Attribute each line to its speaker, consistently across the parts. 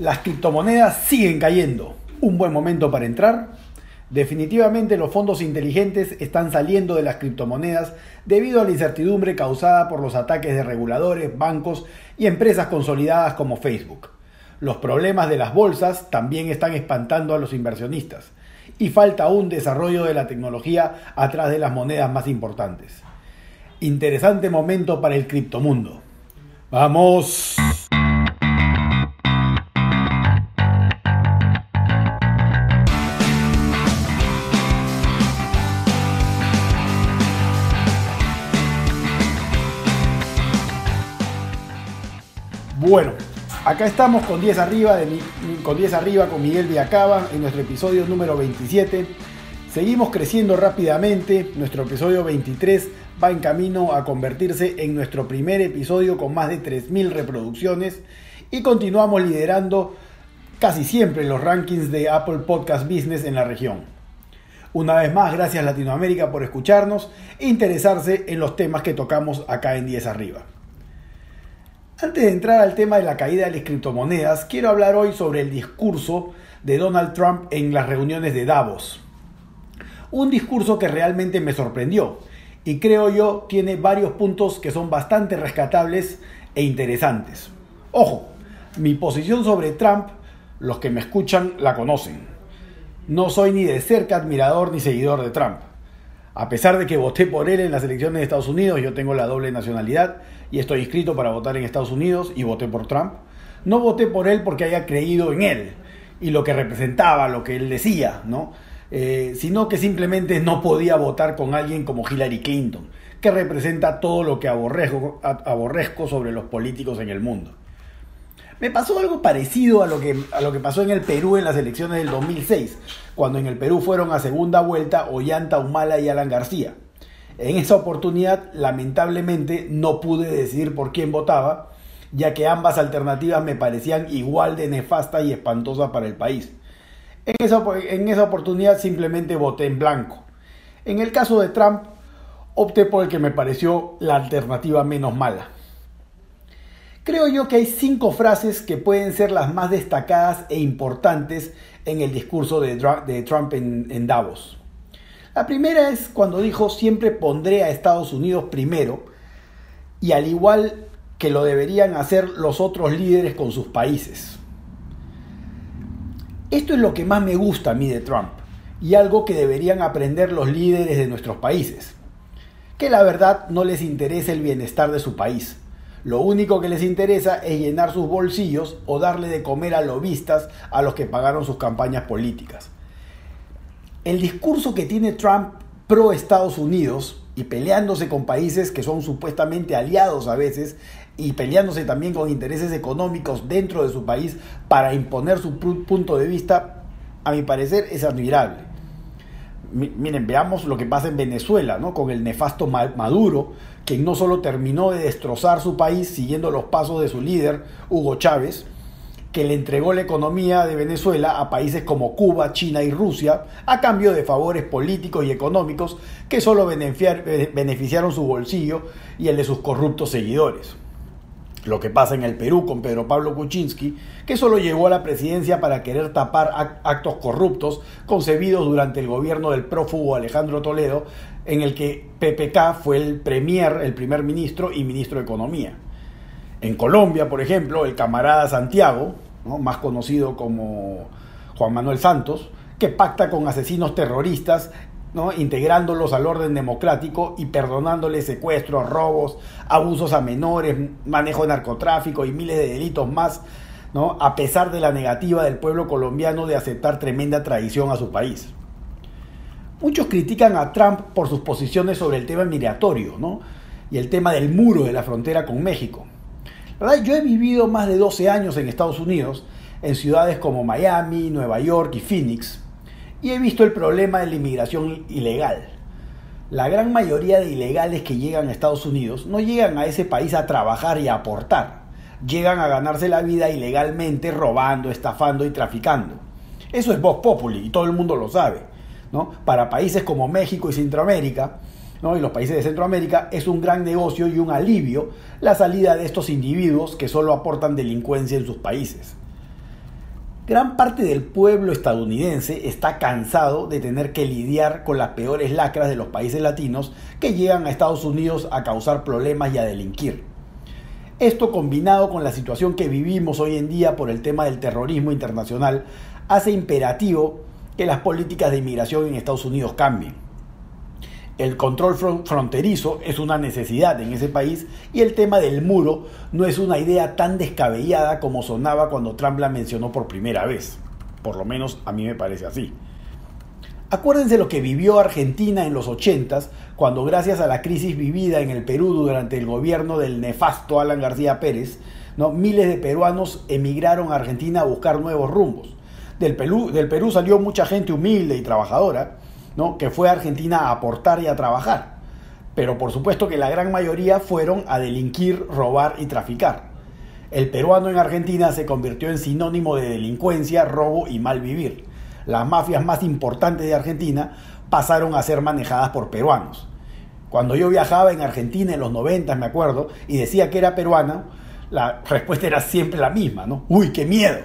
Speaker 1: Las criptomonedas siguen cayendo. ¿Un buen momento para entrar? Definitivamente los fondos inteligentes están saliendo de las criptomonedas debido a la incertidumbre causada por los ataques de reguladores, bancos y empresas consolidadas como Facebook. Los problemas de las bolsas también están espantando a los inversionistas y falta un desarrollo de la tecnología atrás de las monedas más importantes. Interesante momento para el criptomundo. ¡Vamos! Bueno, acá estamos con 10 arriba, con 10 arriba con Miguel Villacaba en nuestro episodio número 27. Seguimos creciendo rápidamente, nuestro episodio 23 va en camino a convertirse en nuestro primer episodio con más de 3.000 reproducciones y continuamos liderando casi siempre los rankings de Apple Podcast Business en la región. Una vez más, gracias Latinoamérica por escucharnos e interesarse en los temas que tocamos acá en 10 arriba. Antes de entrar al tema de la caída de las criptomonedas, quiero hablar hoy sobre el discurso de Donald Trump en las reuniones de Davos. Un discurso que realmente me sorprendió y creo yo tiene varios puntos que son bastante rescatables e interesantes. Ojo, mi posición sobre Trump, los que me escuchan la conocen. No soy ni de cerca admirador ni seguidor de Trump. A pesar de que voté por él en las elecciones de Estados Unidos, yo tengo la doble nacionalidad y estoy inscrito para votar en Estados Unidos y voté por Trump. No voté por él porque haya creído en él y lo que representaba, lo que él decía, ¿no? Eh, sino que simplemente no podía votar con alguien como Hillary Clinton, que representa todo lo que aborrezco, aborrezco sobre los políticos en el mundo. Me pasó algo parecido a lo, que, a lo que pasó en el Perú en las elecciones del 2006, cuando en el Perú fueron a segunda vuelta Ollanta Humala y Alan García. En esa oportunidad, lamentablemente, no pude decidir por quién votaba, ya que ambas alternativas me parecían igual de nefasta y espantosa para el país. En esa, en esa oportunidad simplemente voté en blanco. En el caso de Trump, opté por el que me pareció la alternativa menos mala. Creo yo que hay cinco frases que pueden ser las más destacadas e importantes en el discurso de, Trump en, Davos. La primera es cuando dijo siempre pondré a Estados Unidos primero y al igual que lo deberían hacer los otros líderes con sus países. Esto es lo que más me gusta a mí de Trump y algo que deberían aprender los líderes de nuestros países. Que la verdad no les interesa el bienestar de su país lo único que les interesa es llenar sus bolsillos o darle de comer a lobistas a los que pagaron sus campañas políticas. El discurso que tiene Trump pro Estados Unidos y peleándose con países que son supuestamente aliados a veces y peleándose también con intereses económicos dentro de su país para imponer su punto de vista, a mi parecer es admirable. Miren, veamos lo que pasa en Venezuela, ¿no? Con el nefasto Maduro, que no solo terminó de destrozar su país siguiendo los pasos de su líder, Hugo Chávez, que le entregó la economía de Venezuela a países como Cuba, China y Rusia a cambio de favores políticos y económicos que solo beneficiaron su bolsillo y el de sus corruptos seguidores lo que pasa en el Perú con Pedro Pablo Kuczynski, que solo llegó a la presidencia para querer tapar actos corruptos concebidos durante el gobierno del prófugo Alejandro Toledo, en el que PPK fue el premier, el primer ministro y ministro de Economía. En Colombia, por ejemplo, el camarada Santiago, más conocido como Juan Manuel Santos, que pacta con asesinos terroristas integrándolos al orden democrático y perdonándoles secuestros, robos, abusos a menores, manejo de narcotráfico y miles de delitos más, ¿no? a pesar de la negativa del pueblo colombiano de aceptar tremenda traición a su país. Muchos critican a Trump por sus posiciones sobre el tema migratorio ¿no? y el tema del muro de la frontera con México. ¿verdad? Yo he vivido más de 12 años en Estados Unidos, en ciudades como Miami, Nueva York y Phoenix, y he visto el problema de la inmigración ilegal. La gran mayoría de ilegales que llegan a Estados Unidos no llegan a ese país a trabajar y a aportar. Llegan a ganarse la vida ilegalmente robando, estafando y traficando. Eso es Vox Populi y todo el mundo lo sabe. ¿no? Para países como México y Centroamérica, ¿no? y los países de Centroamérica, es un gran negocio y un alivio la salida de estos individuos que solo aportan delincuencia en sus países. Gran parte del pueblo estadounidense está cansado de tener que lidiar con las peores lacras de los países latinos que llegan a Estados Unidos a causar problemas y a delinquir. Esto combinado con la situación que vivimos hoy en día por el tema del terrorismo internacional hace imperativo que las políticas de inmigración en Estados Unidos cambien. El control fronterizo es una necesidad en ese país y el tema del muro no es una idea tan descabellada como sonaba cuando Trump la mencionó por primera vez. Por lo menos a mí me parece así. Acuérdense lo que vivió Argentina en los 80 cuando gracias a la crisis vivida en el Perú durante el gobierno del nefasto Alan García Pérez, miles de peruanos emigraron a Argentina a buscar nuevos rumbos. Del Perú salió mucha gente humilde y trabajadora, que fue a Argentina a aportar y a trabajar. Pero por supuesto que la gran mayoría fueron a delinquir, robar y traficar. El peruano en Argentina se convirtió en sinónimo de delincuencia, robo y mal vivir. Las mafias más importantes de Argentina pasaron a ser manejadas por peruanos. Cuando yo viajaba en Argentina en los 90, me acuerdo, y decía que era peruana, la respuesta era siempre la misma, ¿no? ¡Uy, qué miedo!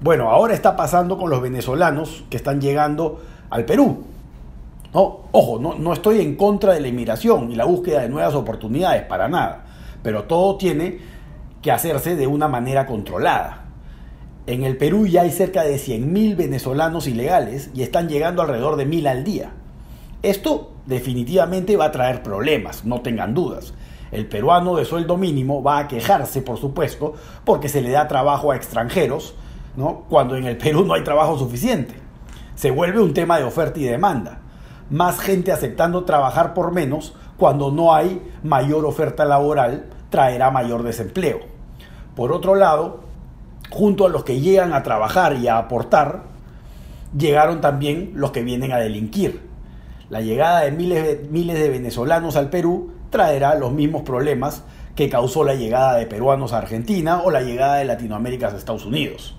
Speaker 1: Bueno, ahora está pasando con los venezolanos que están llegando al Perú. No, ojo, no, no estoy en contra de la inmigración y la búsqueda de nuevas oportunidades, para nada. Pero todo tiene que hacerse de una manera controlada. En el Perú ya hay cerca de 100.000 venezolanos ilegales y están llegando alrededor de 1.000 al día. Esto definitivamente va a traer problemas, no tengan dudas. El peruano de sueldo mínimo va a quejarse, por supuesto, porque se le da trabajo a extranjeros, ¿no? cuando en el Perú no hay trabajo suficiente se vuelve un tema de oferta y demanda. Más gente aceptando trabajar por menos cuando no hay mayor oferta laboral traerá mayor desempleo. Por otro lado, junto a los que llegan a trabajar y a aportar, llegaron también los que vienen a delinquir. La llegada de miles de, miles de venezolanos al Perú traerá los mismos problemas que causó la llegada de peruanos a Argentina o la llegada de Latinoamérica a Estados Unidos.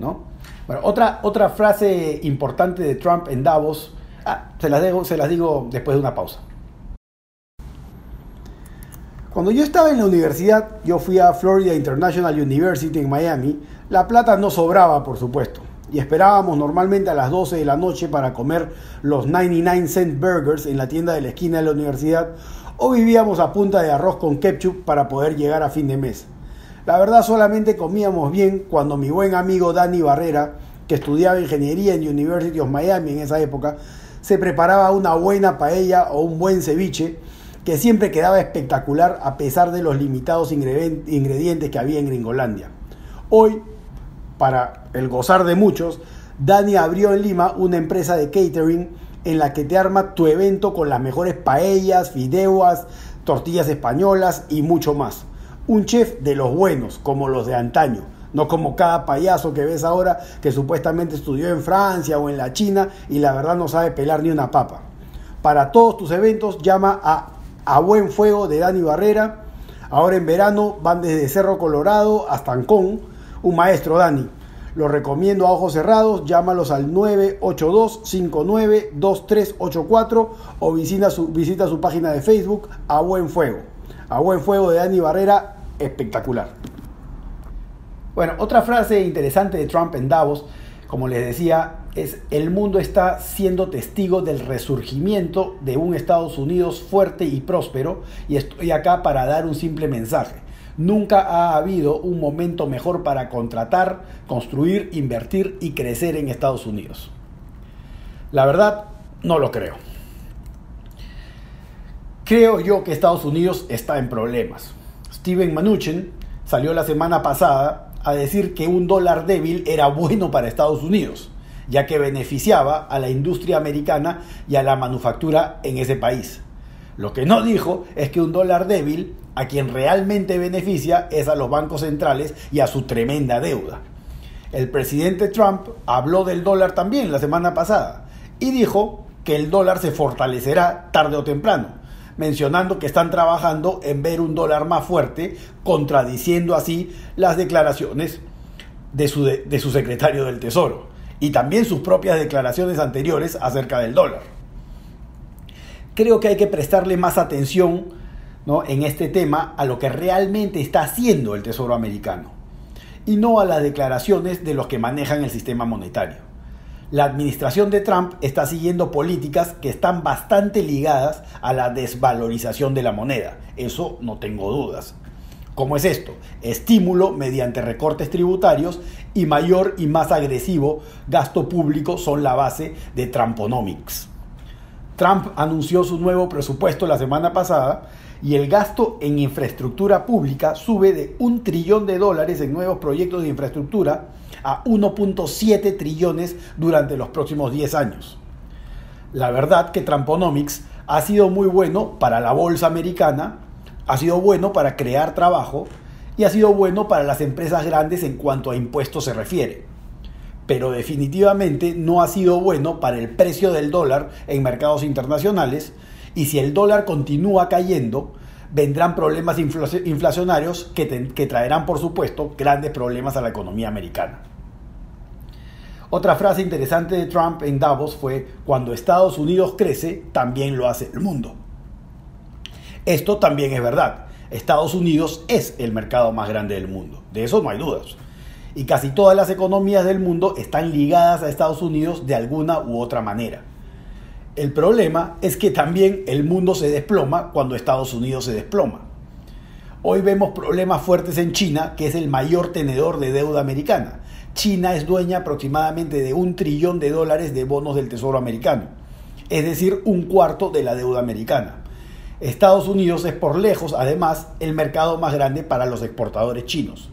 Speaker 1: ¿No? Bueno, otra, otra frase importante de Trump en Davos, ah, se, las se las digo después de una pausa. Cuando yo estaba en la universidad, yo fui a Florida International University en Miami, la plata no sobraba, por supuesto, y esperábamos normalmente a las 12 de la noche para comer los 99 cent burgers en la tienda de la esquina de la universidad, o vivíamos a punta de arroz con ketchup para poder llegar a fin de mes. La verdad solamente comíamos bien cuando mi buen amigo Dani Barrera, que estudiaba ingeniería en University of Miami en esa época, se preparaba una buena paella o un buen ceviche que siempre quedaba espectacular a pesar de los limitados ingredientes que había en Gringolandia. Hoy, para el gozar de muchos, Dani abrió en Lima una empresa de catering en la que te arma tu evento con las mejores paellas, fideos, tortillas españolas y mucho más un chef de los buenos, como los de antaño, no como cada payaso que ves ahora que supuestamente estudió en Francia o en la China y la verdad no sabe pelar ni una papa. Para todos tus eventos llama a A Buen Fuego de Dani Barrera. Ahora en verano van desde Cerro Colorado hasta Ancón. Un maestro Dani. Lo recomiendo a ojos cerrados, llámalos al 982-592384 o visita su, visita su página de Facebook A Buen Fuego. A Buen Fuego de Dani Barrera espectacular. Bueno, otra frase interesante de Trump en Davos, como les decía, es el mundo está siendo testigo del resurgimiento de un Estados Unidos fuerte y próspero y estoy acá para dar un simple mensaje. Nunca ha habido un momento mejor para contratar, construir, invertir y crecer en Estados Unidos. La verdad, no lo creo. Creo yo que Estados Unidos está en problemas. Steven Mnuchin salió la semana pasada a decir que un dólar débil era bueno para Estados Unidos, ya que beneficiaba a la industria americana y a la manufactura en ese país. Lo que no dijo es que un dólar débil a quien realmente beneficia es a los bancos centrales y a su tremenda deuda. El presidente Trump habló del dólar también la semana pasada y dijo que el dólar se fortalecerá tarde o temprano mencionando que están trabajando en ver un dólar más fuerte, contradiciendo así las declaraciones de su, de, su secretario del Tesoro y también sus propias declaraciones anteriores acerca del dólar. Creo que hay que prestarle más atención ¿no? en este tema a lo que realmente está haciendo el Tesoro americano. y no a las declaraciones de los que manejan el sistema monetario. La administración de Trump está siguiendo políticas que están bastante ligadas a la desvalorización de la moneda, eso no tengo dudas. ¿Cómo es esto? Estímulo mediante recortes tributarios y mayor y más agresivo gasto público son la base de Trumponomics. Trump anunció su nuevo presupuesto la semana pasada y el gasto en infraestructura pública sube de un trillón de dólares en nuevos proyectos de infraestructura a 1.7 trillones durante los próximos 10 años. La verdad que Trumponomics ha sido muy bueno para la bolsa americana, ha sido bueno para crear trabajo y ha sido bueno para las empresas grandes en cuanto a impuestos se refiere. Pero definitivamente no ha sido bueno para el precio del dólar en mercados internacionales y si el dólar continúa cayendo, vendrán problemas inflacionarios que, traerán, por supuesto, grandes problemas a la economía americana. Otra frase interesante de Trump en Davos fue, cuando Estados Unidos crece, también lo hace el mundo. Esto también es verdad. Estados Unidos es el mercado más grande del mundo. De eso no hay dudas. Y casi todas las economías del mundo están ligadas a Estados Unidos de alguna u otra manera. El problema es que también el mundo se desploma cuando Estados Unidos se desploma. Hoy vemos problemas fuertes en China, que es el mayor tenedor de deuda americana. China es dueña aproximadamente de un trillón de dólares de bonos del Tesoro americano, es decir, un cuarto de la deuda americana. Estados Unidos es por lejos, además, el mercado más grande para los exportadores chinos.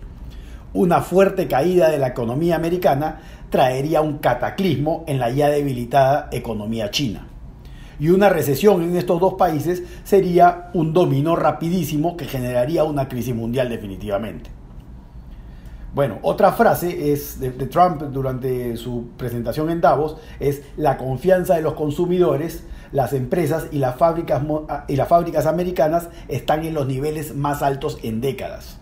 Speaker 1: Una fuerte caída de la economía americana traería un cataclismo en la ya debilitada economía china. Y una recesión en estos dos países sería un dominó rapidísimo que generaría una crisis mundial definitivamente. Bueno, otra frase es de, Trump durante su presentación en Davos es la confianza de los consumidores, las empresas y las fábricas, y las fábricas americanas están en los niveles más altos en décadas.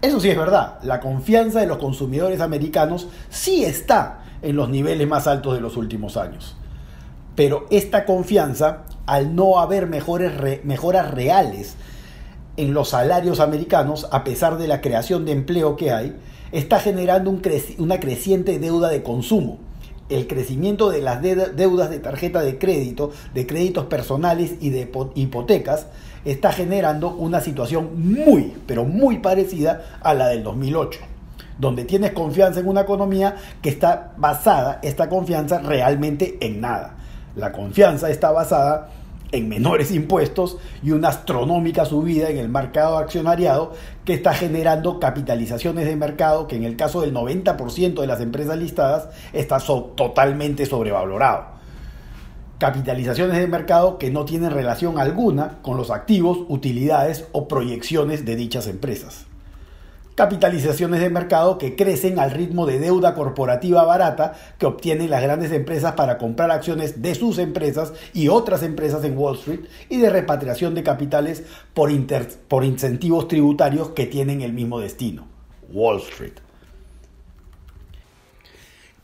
Speaker 1: Eso sí es verdad, la confianza de los consumidores americanos sí está en los niveles más altos de los últimos años. Pero esta confianza, al no haber mejores mejoras reales en los salarios americanos, a pesar de la creación de empleo que hay, está generando una creciente deuda de consumo. El crecimiento de las deudas de tarjeta de crédito, de créditos personales y de hipotecas está generando una situación muy, pero muy parecida a la del 2008 donde tienes confianza en una economía que está basada, esta confianza realmente en nada. La confianza está basada en menores impuestos y una astronómica subida en el mercado accionariado que está generando capitalizaciones de mercado que en el caso del 90% de las empresas listadas está totalmente sobrevalorado. Capitalizaciones de mercado que no tienen relación alguna con los activos, utilidades o proyecciones de dichas empresas capitalizaciones de mercado que crecen al ritmo de deuda corporativa barata que obtienen las grandes empresas para comprar acciones de sus empresas y otras empresas en Wall Street y de repatriación de capitales por, por incentivos tributarios que tienen el mismo destino, Wall Street.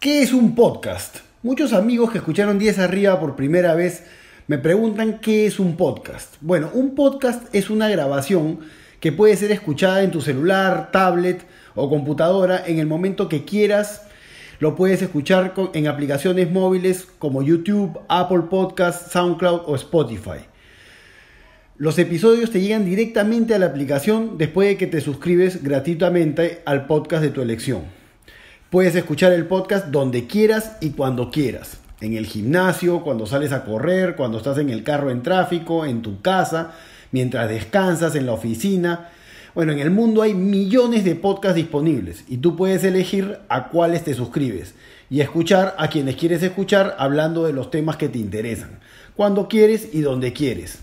Speaker 1: ¿Qué es un podcast? Muchos amigos que escucharon 10 arriba por primera vez me preguntan qué es un podcast. Bueno, un podcast es una grabación que puede ser escuchada en tu celular, tablet o computadora en el momento que quieras. Lo puedes escuchar en aplicaciones móviles como YouTube, Apple Podcasts, SoundCloud o Spotify. Los episodios te llegan directamente a la aplicación después de que te suscribes gratuitamente al podcast de tu elección. Puedes escuchar el podcast donde quieras y cuando quieras. En el gimnasio, cuando sales a correr, cuando estás en el carro en tráfico, en tu casa mientras descansas en la oficina. Bueno, en el mundo hay millones de podcasts disponibles y tú puedes elegir a cuáles te suscribes y escuchar a quienes quieres escuchar hablando de los temas que te interesan, cuando quieres y donde quieres.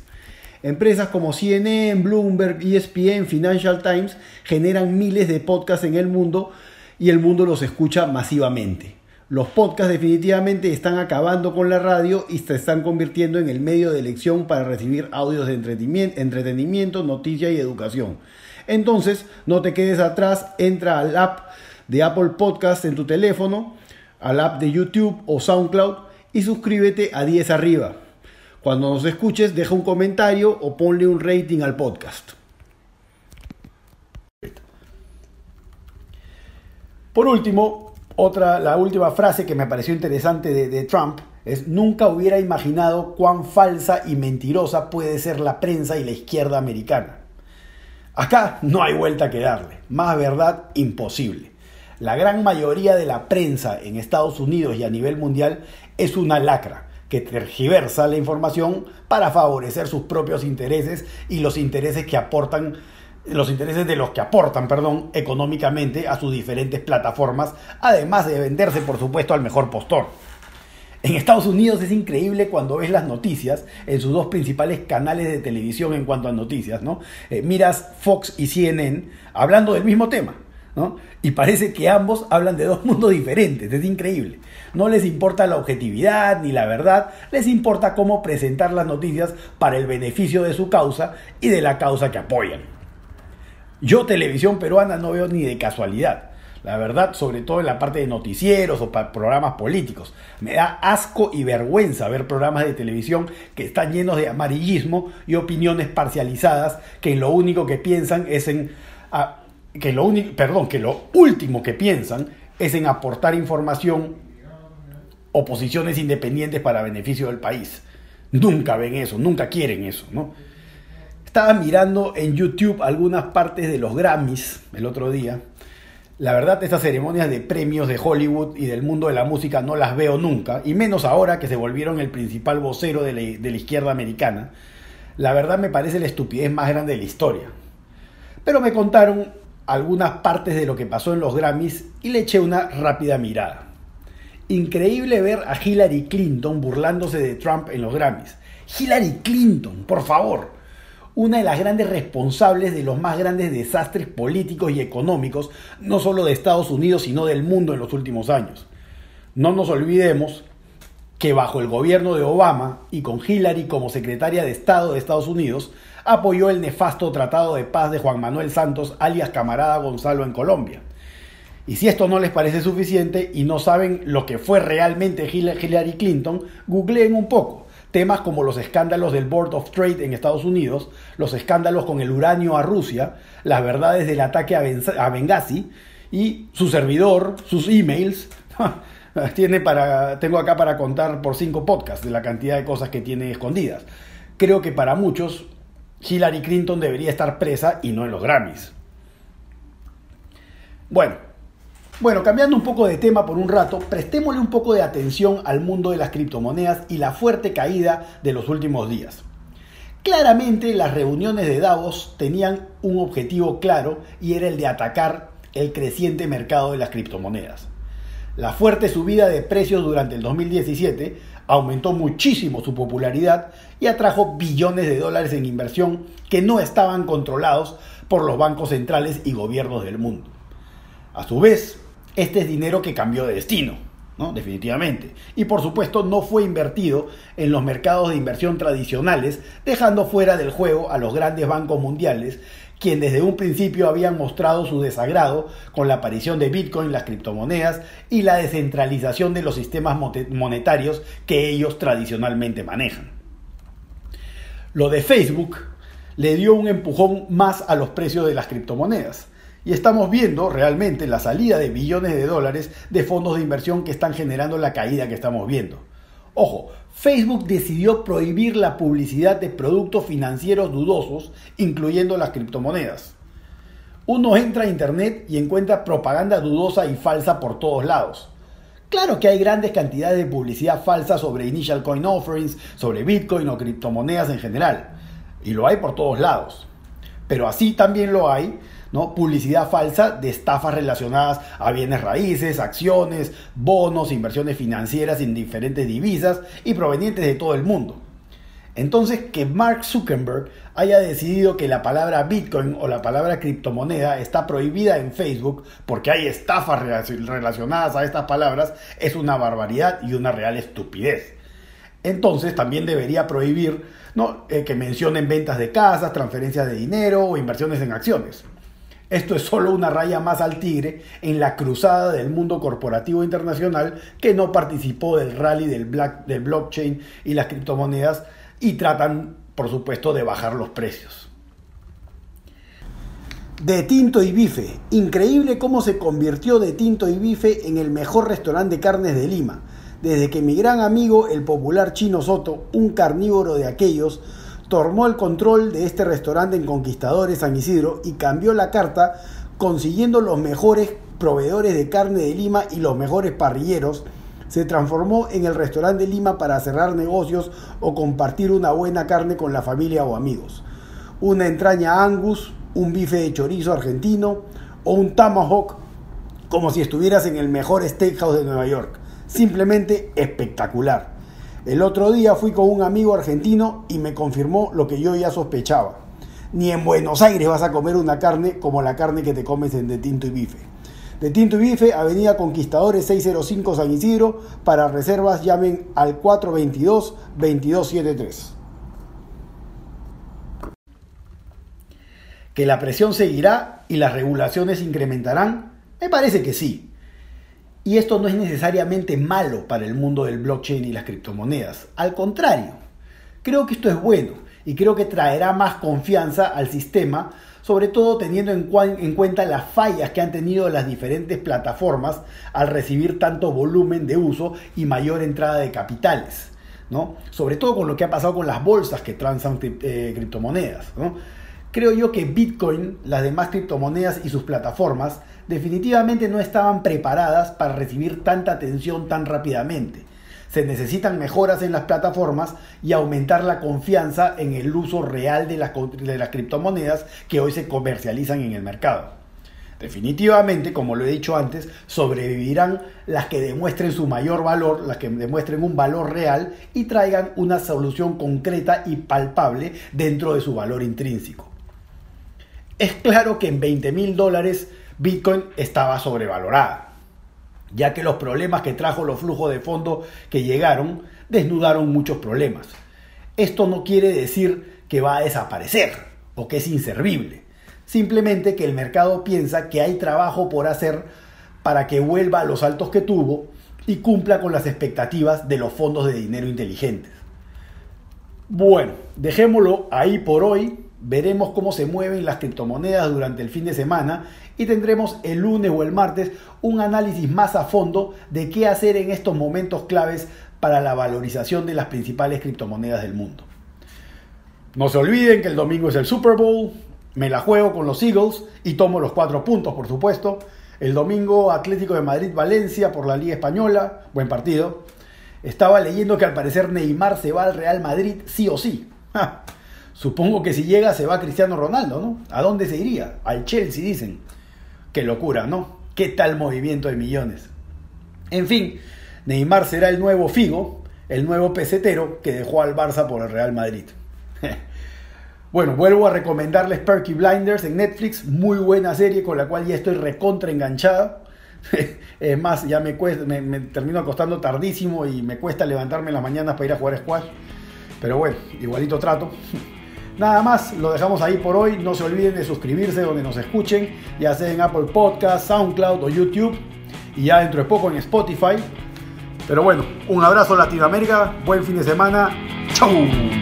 Speaker 1: Empresas como CNN, Bloomberg, ESPN, Financial Times generan miles de podcasts en el mundo y el mundo los escucha masivamente. Los podcasts definitivamente están acabando con la radio y se están convirtiendo en el medio de elección para recibir audios de entretenimiento, noticia y educación. Entonces, no te quedes atrás, entra al app de Apple Podcast en tu teléfono, al app de YouTube o SoundCloud y suscríbete a 10 arriba. Cuando nos escuches, deja un comentario o ponle un rating al podcast. Por último, otra, la última frase que me pareció interesante de, Trump es nunca hubiera imaginado cuán falsa y mentirosa puede ser la prensa y la izquierda americana. Acá no hay vuelta que darle, más verdad imposible. La gran mayoría de la prensa en Estados Unidos y a nivel mundial es una lacra que tergiversa la información para favorecer sus propios intereses y los intereses que aportan los intereses de los que aportan, perdón, económicamente a sus diferentes plataformas, además de venderse, por supuesto, al mejor postor. En Estados Unidos es increíble cuando ves las noticias en sus dos principales canales de televisión en cuanto a noticias, ¿no? Eh, miras Fox y CNN hablando del mismo tema, ¿no? Y parece que ambos hablan de dos mundos diferentes, es increíble. No les importa la objetividad ni la verdad, les importa cómo presentar las noticias para el beneficio de su causa y de la causa que apoyan. Yo televisión peruana no veo ni de casualidad. La verdad, sobre todo en la parte de noticieros o programas políticos. Me da asco y vergüenza ver programas de televisión que están llenos de amarillismo y opiniones parcializadas que lo único que piensan es en... que lo único, perdón, que lo último que piensan es en aportar información o posiciones independientes para beneficio del país. Nunca ven eso, nunca quieren eso, ¿no? Estaba mirando en YouTube algunas partes de los Grammys el otro día la verdad, estas ceremonias de premios de Hollywood y del mundo de la música no las veo nunca, y menos ahora que se volvieron el principal vocero de la, izquierda americana. La verdad me parece la estupidez más grande de la historia. Pero me contaron algunas partes de lo que pasó en los Grammys y le eché una rápida mirada. Increíble ver a Hillary Clinton burlándose de Trump en los Grammys. Hillary Clinton, por favor una de las grandes responsables de los más grandes desastres políticos y económicos, no solo de Estados Unidos, sino del mundo en los últimos años. No nos olvidemos que bajo el gobierno de Obama y con Hillary como secretaria de Estado de Estados Unidos, apoyó el nefasto Tratado de Paz de Juan Manuel Santos, alias Camarada Gonzalo en Colombia. Y si esto no les parece suficiente y no saben lo que fue realmente Hillary Clinton, googleen un poco temas como los escándalos del Board of Trade en Estados Unidos, los escándalos con el uranio a Rusia, las verdades del ataque a Benghazi y su servidor, sus emails. tiene para, tengo acá para contar por cinco podcasts de la cantidad de cosas que tiene escondidas. Creo que para muchos Hillary Clinton debería estar presa y no en los Grammys. Bueno, bueno, cambiando un poco de tema por un rato, prestémosle un poco de atención al mundo de las criptomonedas y la fuerte caída de los últimos días. Claramente las reuniones de Davos tenían un objetivo claro y era el de atacar el creciente mercado de las criptomonedas. La fuerte subida de precios durante el 2017 aumentó muchísimo su popularidad y atrajo billones de dólares en inversión que no estaban controlados por los bancos centrales y gobiernos del mundo. A su vez, este es dinero que cambió de destino, ¿no? Definitivamente. Y por supuesto no fue invertido en los mercados de inversión tradicionales, dejando fuera del juego a los grandes bancos mundiales, quienes desde un principio habían mostrado su desagrado con la aparición de Bitcoin, las criptomonedas y la descentralización de los sistemas monetarios que ellos tradicionalmente manejan. Lo de Facebook le dio un empujón más a los precios de las criptomonedas y estamos viendo realmente la salida de billones de dólares de fondos de inversión que están generando la caída que estamos viendo. Ojo, Facebook decidió prohibir la publicidad de productos financieros dudosos, incluyendo las criptomonedas. Uno entra a Internet y encuentra propaganda dudosa y falsa por todos lados. Claro que hay grandes cantidades de publicidad falsa sobre initial coin offerings, sobre Bitcoin o criptomonedas en general. Y lo hay por todos lados. Pero así también lo hay ¿no? Publicidad falsa de estafas relacionadas a bienes raíces, acciones, bonos, inversiones financieras en diferentes divisas y provenientes de todo el mundo. Entonces, que Mark Zuckerberg haya decidido que la palabra Bitcoin o la palabra criptomoneda está prohibida en Facebook porque hay estafas relacionadas a estas palabras es una barbaridad y una real estupidez. Entonces, también debería prohibir. Eh, que mencionen ventas de casas, transferencias de dinero o inversiones en acciones. Esto es solo una raya más al tigre en la cruzada del mundo corporativo internacional que no participó del rally del, blockchain y las criptomonedas y tratan, por supuesto, de bajar los precios. De Tinto y Bife. Increíble cómo se convirtió De Tinto y Bife en el mejor restaurante de carnes de Lima. Desde que mi gran amigo, el popular Chino Soto, un carnívoro de aquellos, tomó el control de este restaurante en Conquistadores San Isidro y cambió la carta consiguiendo los mejores proveedores de carne de Lima y los mejores parrilleros, se transformó en el restaurante de Lima para cerrar negocios o compartir una buena carne con la familia o amigos. Una entraña angus, un bife de chorizo argentino o un tomahawk como si estuvieras en el mejor steakhouse de Nueva York. Simplemente espectacular. El otro día fui con un amigo argentino y me confirmó lo que yo ya sospechaba. Ni en Buenos Aires vas a comer una carne como la carne que te comes en De Tinto y Bife. De Tinto y Bife, Avenida Conquistadores 605 San Isidro. Para reservas llamen al 422-2273. ¿Que la presión seguirá y las regulaciones incrementarán? Me parece que sí. Y esto no es necesariamente malo para el mundo del blockchain y las criptomonedas. Al contrario, creo que esto es bueno y creo que traerá más confianza al sistema, sobre todo teniendo en, en, cuenta las fallas que han tenido las diferentes plataformas al recibir tanto volumen de uso y mayor entrada de capitales. ¿no? Sobre todo con lo que ha pasado con las bolsas que transan eh, criptomonedas. ¿no? Creo yo que Bitcoin, las demás criptomonedas y sus plataformas definitivamente no estaban preparadas para recibir tanta atención tan rápidamente. Se necesitan mejoras en las plataformas y aumentar la confianza en el uso real de las, de las criptomonedas que hoy se comercializan en el mercado. Definitivamente, como lo he dicho antes, sobrevivirán las que demuestren su mayor valor, las que demuestren un valor real y traigan una solución concreta y palpable dentro de su valor intrínseco. Es claro que en 20 mil dólares Bitcoin estaba sobrevalorada, ya que los problemas que trajo los flujos de fondo que llegaron desnudaron muchos problemas. Esto no quiere decir que va a desaparecer o que es inservible, simplemente que el mercado piensa que hay trabajo por hacer para que vuelva a los altos que tuvo y cumpla con las expectativas de los fondos de dinero inteligentes. Bueno, dejémoslo ahí por hoy veremos cómo se mueven las criptomonedas durante el fin de semana y tendremos el lunes o el martes un análisis más a fondo de qué hacer en estos momentos claves para la valorización de las principales criptomonedas del mundo. No se olviden que el domingo es el Super Bowl, me la juego con los Eagles y tomo los cuatro puntos, por supuesto. El domingo Atlético de Madrid-Valencia por la Liga Española, buen partido. Estaba leyendo que al parecer Neymar se va al Real Madrid sí o sí. Supongo que si llega se va Cristiano Ronaldo, ¿no? ¿A dónde se iría? Al Chelsea, dicen. Qué locura, ¿no? ¿Qué tal movimiento de millones? En fin, Neymar será el nuevo Figo, el nuevo pesetero que dejó al Barça por el Real Madrid. bueno, vuelvo a recomendarles Perky Blinders en Netflix, muy buena serie con la cual ya estoy recontra enganchada. es más, ya me, termino acostando tardísimo y me cuesta levantarme en las mañanas para ir a jugar squash. Pero bueno, igualito trato. Nada más, lo dejamos ahí por hoy. No se olviden de suscribirse donde nos escuchen, ya sea en Apple Podcast, SoundCloud o YouTube. Y ya dentro de poco en Spotify. Pero bueno, un abrazo Latinoamérica, buen fin de semana. ¡Chau!